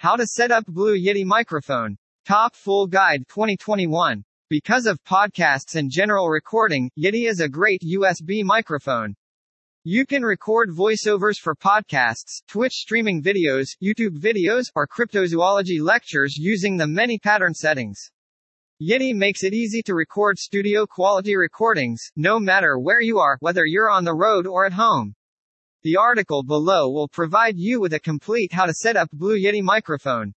How to set up Blue Yeti microphone. Top Full Guide 2021. Because of podcasts and general recording, Yeti is a great USB microphone. You can record voiceovers for podcasts, Twitch streaming videos, YouTube videos, or cryptozoology lectures using the many pattern settings. Yeti makes it easy to record studio quality recordings, no matter where you are, whether you're on the road or at home. The article below will provide you with a complete how to set up Blue Yeti microphone.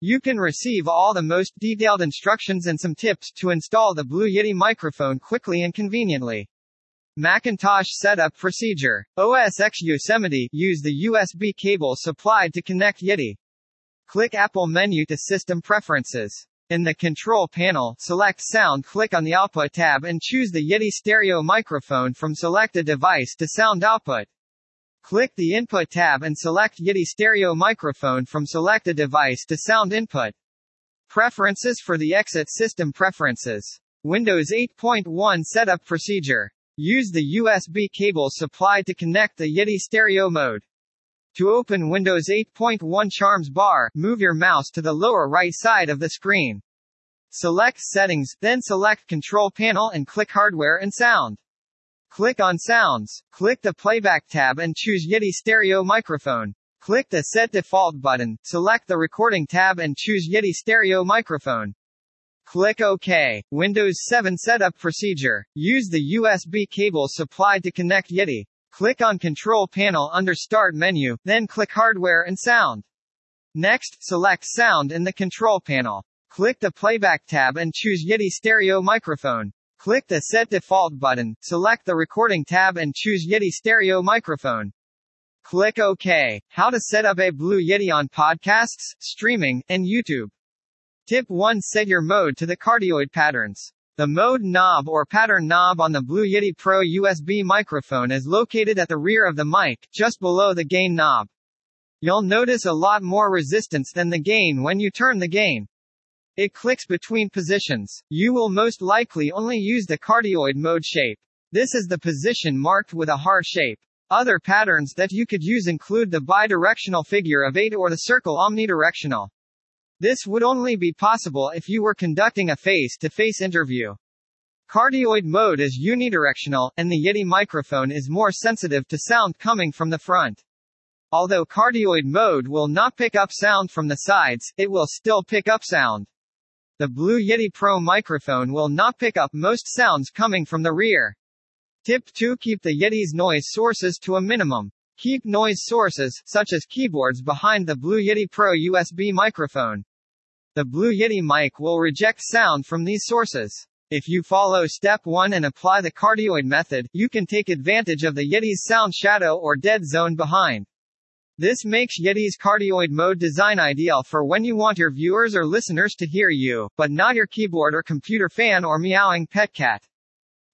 You can receive all the most detailed instructions and some tips to install the Blue Yeti microphone quickly and conveniently. Macintosh setup procedure. OS X Yosemite use the USB cable supplied to connect Yeti. Click Apple menu to System Preferences. In the control panel, select Sound click on the Output tab and choose the Yeti stereo microphone from select a device to sound output. Click the Input tab and select Yeti stereo microphone from select a device to sound input. Preferences for the exit system preferences. Windows 8.1 setup procedure. Use the USB cable supplied to connect the Yeti stereo mode. To open Windows 8.1 Charms bar, move your mouse to the lower right side of the screen. Select Settings, then select Control Panel and click Hardware and Sound. Click on Sounds, click the Playback tab and choose Yeti Stereo Microphone. Click the Set Default button, select the Recording tab and choose Yeti Stereo Microphone. Click OK. Windows 7 Setup Procedure. Use the USB cable supplied to connect Yeti. Click on Control Panel under Start menu, then click Hardware and Sound. Next, select Sound in the Control Panel. Click the Playback tab and choose Yeti Stereo Microphone. Click the Set Default button, select the Recording tab and choose Yeti Stereo Microphone. Click OK. How to set up a Blue Yeti on podcasts, streaming, and YouTube. Tip 1 Set your mode to the cardioid patterns. The mode knob or pattern knob on the Blue Yeti Pro USB microphone is located at the rear of the mic, just below the gain knob. You'll notice a lot more resistance than the gain when you turn the gain. It clicks between positions. You will most likely only use the cardioid mode shape. This is the position marked with a heart shape. Other patterns that you could use include the bidirectional figure of 8 or the circle omnidirectional. This would only be possible if you were conducting a face-to-face interview. Cardioid mode is unidirectional, and the Yeti microphone is more sensitive to sound coming from the front. Although cardioid mode will not pick up sound from the sides, it will still pick up sound. The Blue Yeti Pro microphone will not pick up most sounds coming from the rear. Tip 2 Keep the Yeti's noise sources to a minimum. Keep noise sources, such as keyboards behind the Blue Yeti Pro USB microphone. The Blue Yeti mic will reject sound from these sources. If you follow step 1 and apply the cardioid method, you can take advantage of the Yeti's sound shadow or dead zone behind. This makes Yeti's cardioid mode design ideal for when you want your viewers or listeners to hear you, but not your keyboard or computer fan or meowing pet cat.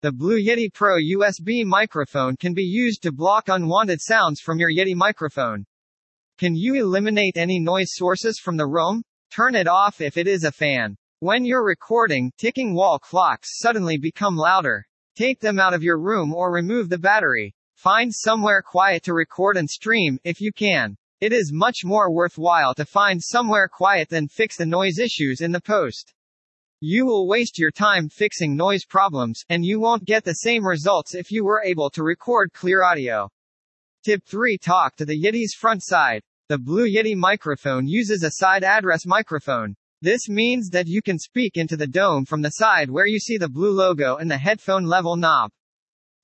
The Blue Yeti Pro USB microphone can be used to block unwanted sounds from your Yeti microphone. Can you eliminate any noise sources from the room? Turn it off if it is a fan. When you're recording, ticking wall clocks suddenly become louder. Take them out of your room or remove the battery. Find somewhere quiet to record and stream, if you can. It is much more worthwhile to find somewhere quiet than fix the noise issues in the post. You will waste your time fixing noise problems, and you won't get the same results if you were able to record clear audio. Tip 3 Talk to the Yeti's front side. The Blue Yeti microphone uses a side address microphone. This means that you can speak into the dome from the side where you see the blue logo and the headphone level knob.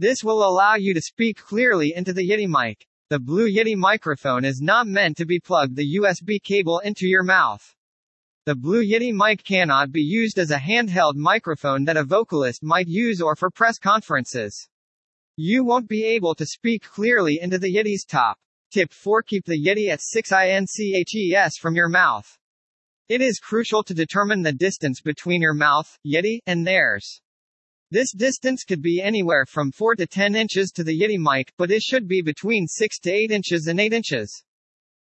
This will allow you to speak clearly into the Yeti mic. The Blue Yeti microphone is not meant to be plugged the USB cable into your mouth. The Blue Yeti mic cannot be used as a handheld microphone that a vocalist might use or for press conferences. You won't be able to speak clearly into the Yeti's top. Tip 4 Keep the Yeti at 6 inches from your mouth. It is crucial to determine the distance between your mouth, Yeti, and theirs. This distance could be anywhere from 4 to 10 inches to the Yeti mic, but it should be between 6 to 8 inches and 8 inches.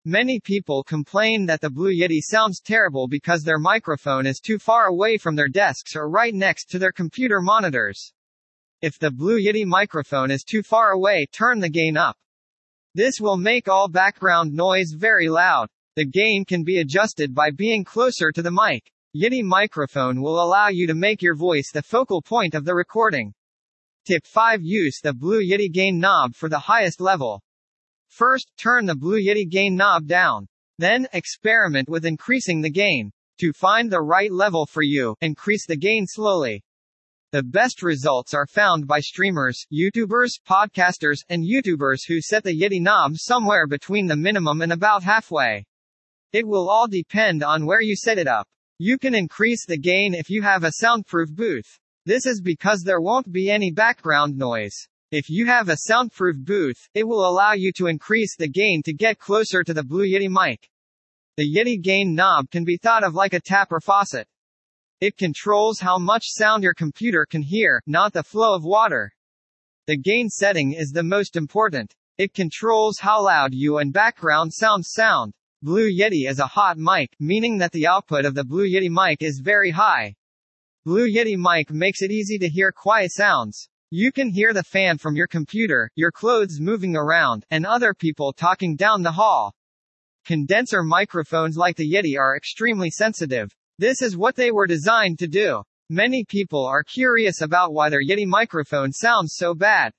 Many people complain that the Blue Yeti sounds terrible because their microphone is too far away from their desks or right next to their computer monitors. If the Blue Yeti microphone is too far away, turn the gain up. This will make all background noise very loud. The gain can be adjusted by being closer to the mic. Yeti microphone will allow you to make your voice the focal point of the recording. Tip 5 Use the Blue Yeti gain knob for the highest level. First, turn the Blue Yeti gain knob down. Then, experiment with increasing the gain. To find the right level for you, increase the gain slowly. The best results are found by streamers, YouTubers, podcasters, and YouTubers who set the Yeti knob somewhere between the minimum and about halfway. It will all depend on where you set it up. You can increase the gain if you have a soundproof booth. This is because there won't be any background noise. If you have a soundproof booth, it will allow you to increase the gain to get closer to the Blue Yeti mic. The Yeti gain knob can be thought of like a tap or faucet. It controls how much sound your computer can hear, not the flow of water. The gain setting is the most important. It controls how loud you and background sounds sound. Blue Yeti is a hot mic, meaning that the output of the Blue Yeti mic is very high. Blue Yeti mic makes it easy to hear quiet sounds. You can hear the fan from your computer, your clothes moving around, and other people talking down the hall. Condenser microphones like the Yeti are extremely sensitive. This is what they were designed to do. Many people are curious about why their Yeti microphone sounds so bad.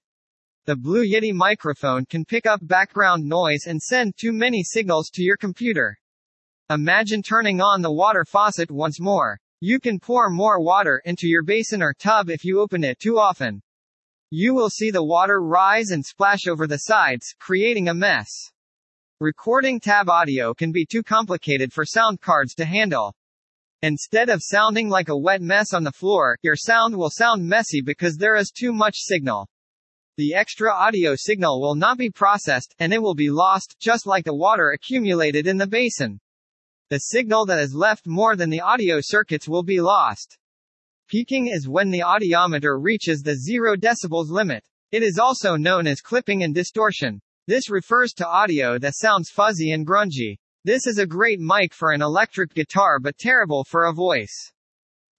The Blue Yeti microphone can pick up background noise and send too many signals to your computer. Imagine turning on the water faucet once more. You can pour more water into your basin or tub if you open it too often. You will see the water rise and splash over the sides, creating a mess. Recording tab audio can be too complicated for sound cards to handle. Instead of sounding like a wet mess on the floor, your sound will sound messy because there is too much signal. The extra audio signal will not be processed, and it will be lost, just like the water accumulated in the basin. The signal that is left more than the audio circuits will be lost. Peaking is when the audiometer reaches the 0 decibels limit. It is also known as clipping and distortion. This refers to audio that sounds fuzzy and grungy. This is a great mic for an electric guitar but terrible for a voice.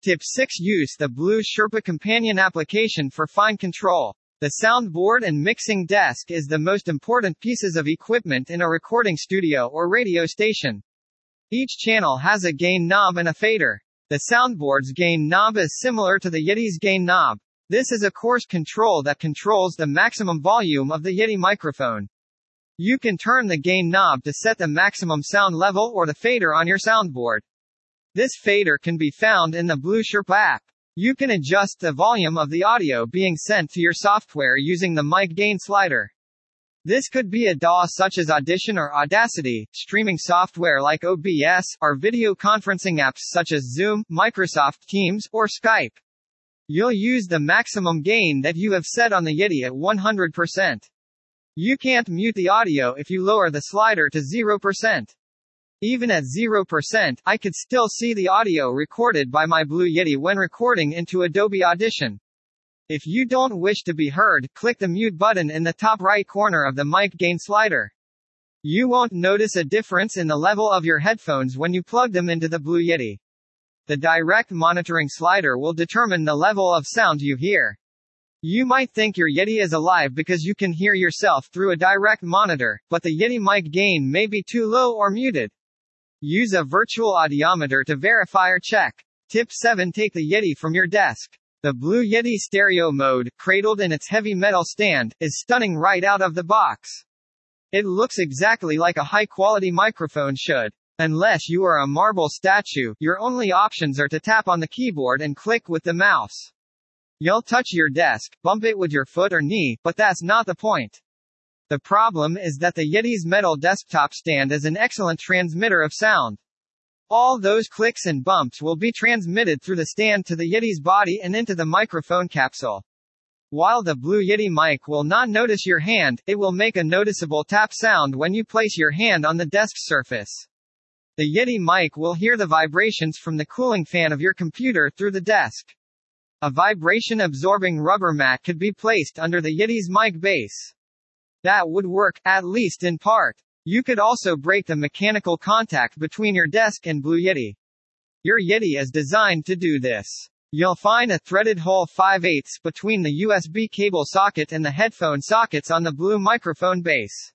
Tip 6 Use the Blue Sherpa Companion application for fine control. The soundboard and mixing desk is the most important pieces of equipment in a recording studio or radio station. Each channel has a gain knob and a fader. The soundboard's gain knob is similar to the Yeti's gain knob. This is a coarse control that controls the maximum volume of the Yeti microphone. You can turn the gain knob to set the maximum sound level or the fader on your soundboard. This fader can be found in the Blue Sherpa app. You can adjust the volume of the audio being sent to your software using the mic gain slider. This could be a DAW such as Audition or Audacity, streaming software like OBS, or video conferencing apps such as Zoom, Microsoft Teams, or Skype. You'll use the maximum gain that you have set on the Yeti at 100%. You can't mute the audio if you lower the slider to 0%. Even at 0%, I could still see the audio recorded by my Blue Yeti when recording into Adobe Audition. If you don't wish to be heard, click the mute button in the top right corner of the mic gain slider. You won't notice a difference in the level of your headphones when you plug them into the Blue Yeti. The direct monitoring slider will determine the level of sound you hear. You might think your Yeti is alive because you can hear yourself through a direct monitor, but the Yeti mic gain may be too low or muted. Use a virtual audiometer to verify or check. Tip 7 Take the Yeti from your desk. The Blue Yeti stereo mode, cradled in its heavy metal stand, is stunning right out of the box. It looks exactly like a high-quality microphone should. Unless you are a marble statue, your only options are to tap on the keyboard and click with the mouse. You'll touch your desk, bump it with your foot or knee, but that's not the point. The problem is that the Yeti's metal desktop stand is an excellent transmitter of sound. All those clicks and bumps will be transmitted through the stand to the Yeti's body and into the microphone capsule. While the Blue Yeti mic will not notice your hand, it will make a noticeable tap sound when you place your hand on the desk surface. The Yeti mic will hear the vibrations from the cooling fan of your computer through the desk. A vibration absorbing rubber mat could be placed under the Yeti's mic base. That would work, at least in part. You could also break the mechanical contact between your desk and Blue Yeti. Your Yeti is designed to do this. You'll find a threaded hole 5 8 between the USB cable socket and the headphone sockets on the Blue microphone base.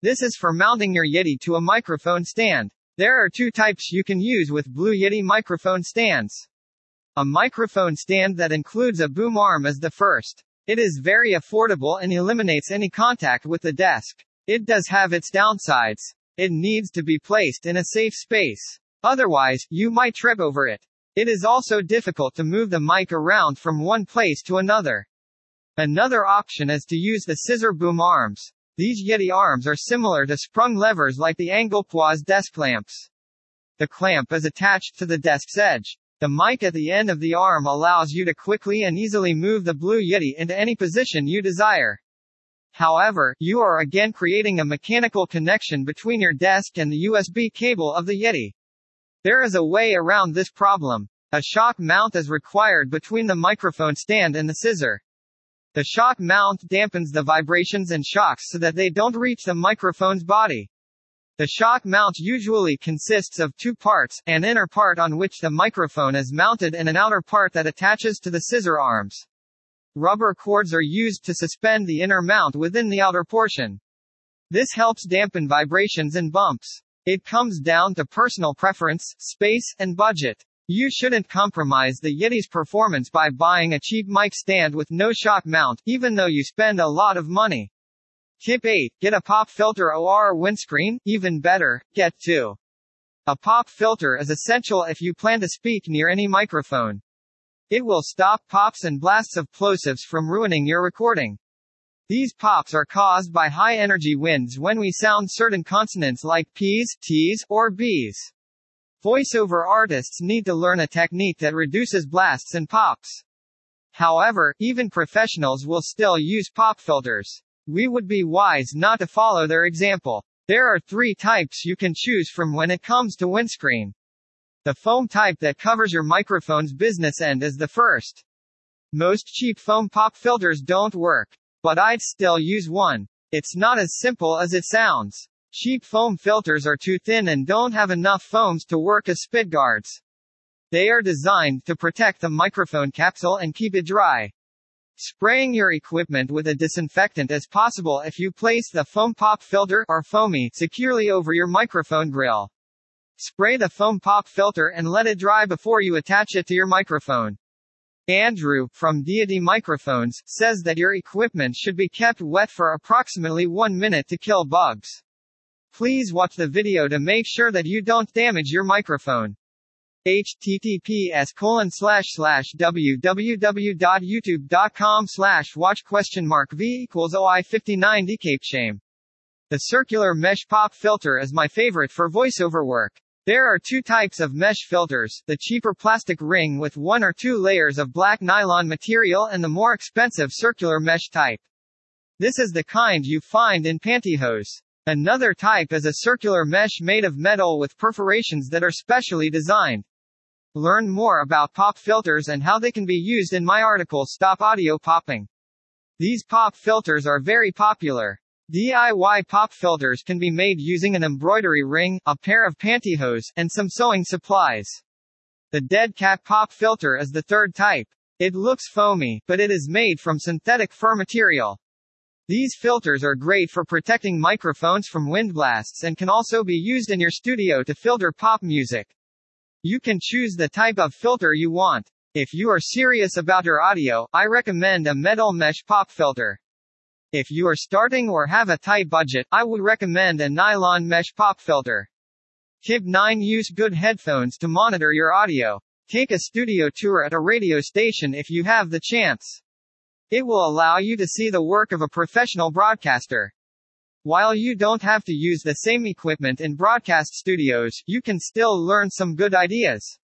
This is for mounting your Yeti to a microphone stand. There are two types you can use with Blue Yeti microphone stands. A microphone stand that includes a boom arm is the first. It is very affordable and eliminates any contact with the desk. It does have its downsides. It needs to be placed in a safe space. Otherwise, you might trip over it. It is also difficult to move the mic around from one place to another. Another option is to use the scissor boom arms. These Yeti arms are similar to sprung levers like the Anglepoise desk clamps. The clamp is attached to the desk's edge. The mic at the end of the arm allows you to quickly and easily move the Blue Yeti into any position you desire. However, you are again creating a mechanical connection between your desk and the USB cable of the Yeti. There is a way around this problem. A shock mount is required between the microphone stand and the scissor. The shock mount dampens the vibrations and shocks so that they don't reach the microphone's body. The shock mount usually consists of two parts, an inner part on which the microphone is mounted and an outer part that attaches to the scissor arms. Rubber cords are used to suspend the inner mount within the outer portion. This helps dampen vibrations and bumps. It comes down to personal preference, space, and budget. You shouldn't compromise the Yeti's performance by buying a cheap mic stand with no shock mount, even though you spend a lot of money. Tip 8. Get a pop filter OR windscreen, even better, get 2. A pop filter is essential if you plan to speak near any microphone. It will stop pops and blasts of plosives from ruining your recording. These pops are caused by high energy winds when we sound certain consonants like P's, T's, or B's. Voiceover artists need to learn a technique that reduces blasts and pops. However, even professionals will still use pop filters. We would be wise not to follow their example. There are three types you can choose from when it comes to windscreen. The foam type that covers your microphone's business end is the first. Most cheap foam pop filters don't work, but I'd still use one. It's not as simple as it sounds. Cheap foam filters are too thin and don't have enough foams to work as spit guards. They are designed to protect the microphone capsule and keep it dry. Spraying your equipment with a disinfectant is possible if you place the foam pop filter or foamy securely over your microphone grill. Spray the foam pop filter and let it dry before you attach it to your microphone. Andrew, from Deity Microphones, says that your equipment should be kept wet for approximately one minute to kill bugs. Please watch the video to make sure that you don't damage your microphone. Https colon slash slash www.youtube.com slash watch question mark v equals oi59 shame. The circular mesh pop filter is my favorite for voiceover work. There are two types of mesh filters, the cheaper plastic ring with one or two layers of black nylon material and the more expensive circular mesh type. This is the kind you find in pantyhose. Another type is a circular mesh made of metal with perforations that are specially designed. Learn more about pop filters and how they can be used in my article Stop Audio Popping. These pop filters are very popular. DIY pop filters can be made using an embroidery ring, a pair of pantyhose, and some sewing supplies. The dead cat pop filter is the third type. It looks foamy, but it is made from synthetic fur material. These filters are great for protecting microphones from wind blasts and can also be used in your studio to filter pop music. You can choose the type of filter you want. If you are serious about your audio, I recommend a metal mesh pop filter. If you are starting or have a tight budget, I would recommend a nylon mesh pop filter. Tip 9 Use good headphones to monitor your audio. Take a studio tour at a radio station if you have the chance. It will allow you to see the work of a professional broadcaster. While you don't have to use the same equipment in broadcast studios, you can still learn some good ideas.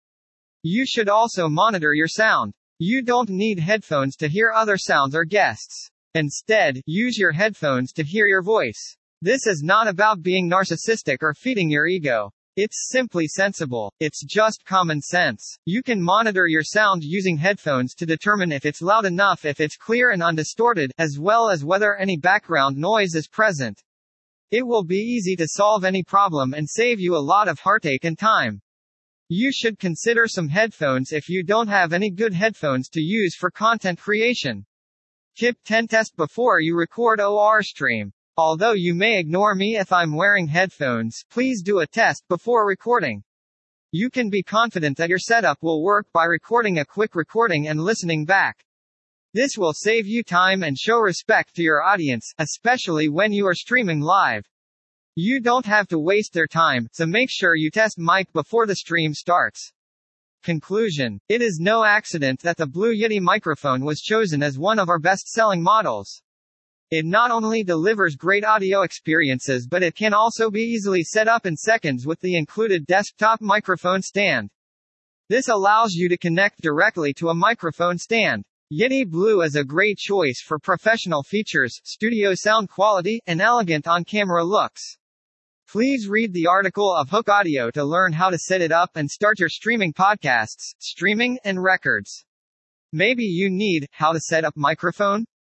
You should also monitor your sound. You don't need headphones to hear other sounds or guests. Instead, use your headphones to hear your voice. This is not about being narcissistic or feeding your ego. It's simply sensible. It's just common sense. You can monitor your sound using headphones to determine if it's loud enough, if it's clear and undistorted, as well as whether any background noise is present. It will be easy to solve any problem and save you a lot of heartache and time. You should consider some headphones if you don't have any good headphones to use for content creation. Tip 10 Test before you record OR stream. Although you may ignore me if I'm wearing headphones, please do a test before recording. You can be confident that your setup will work by recording a quick recording and listening back. This will save you time and show respect to your audience, especially when you are streaming live. You don't have to waste their time, so make sure you test mic before the stream starts. Conclusion. It is no accident that the Blue Yeti microphone was chosen as one of our best-selling models. It not only delivers great audio experiences but it can also be easily set up in seconds with the included desktop microphone stand. This allows you to connect directly to a microphone stand. Yeti Blue is a great choice for professional features, studio sound quality, and elegant on-camera looks. Please read the article of Hooke Audio to learn how to set it up and start your streaming podcasts, streaming, and records. Maybe you need how to set up microphone,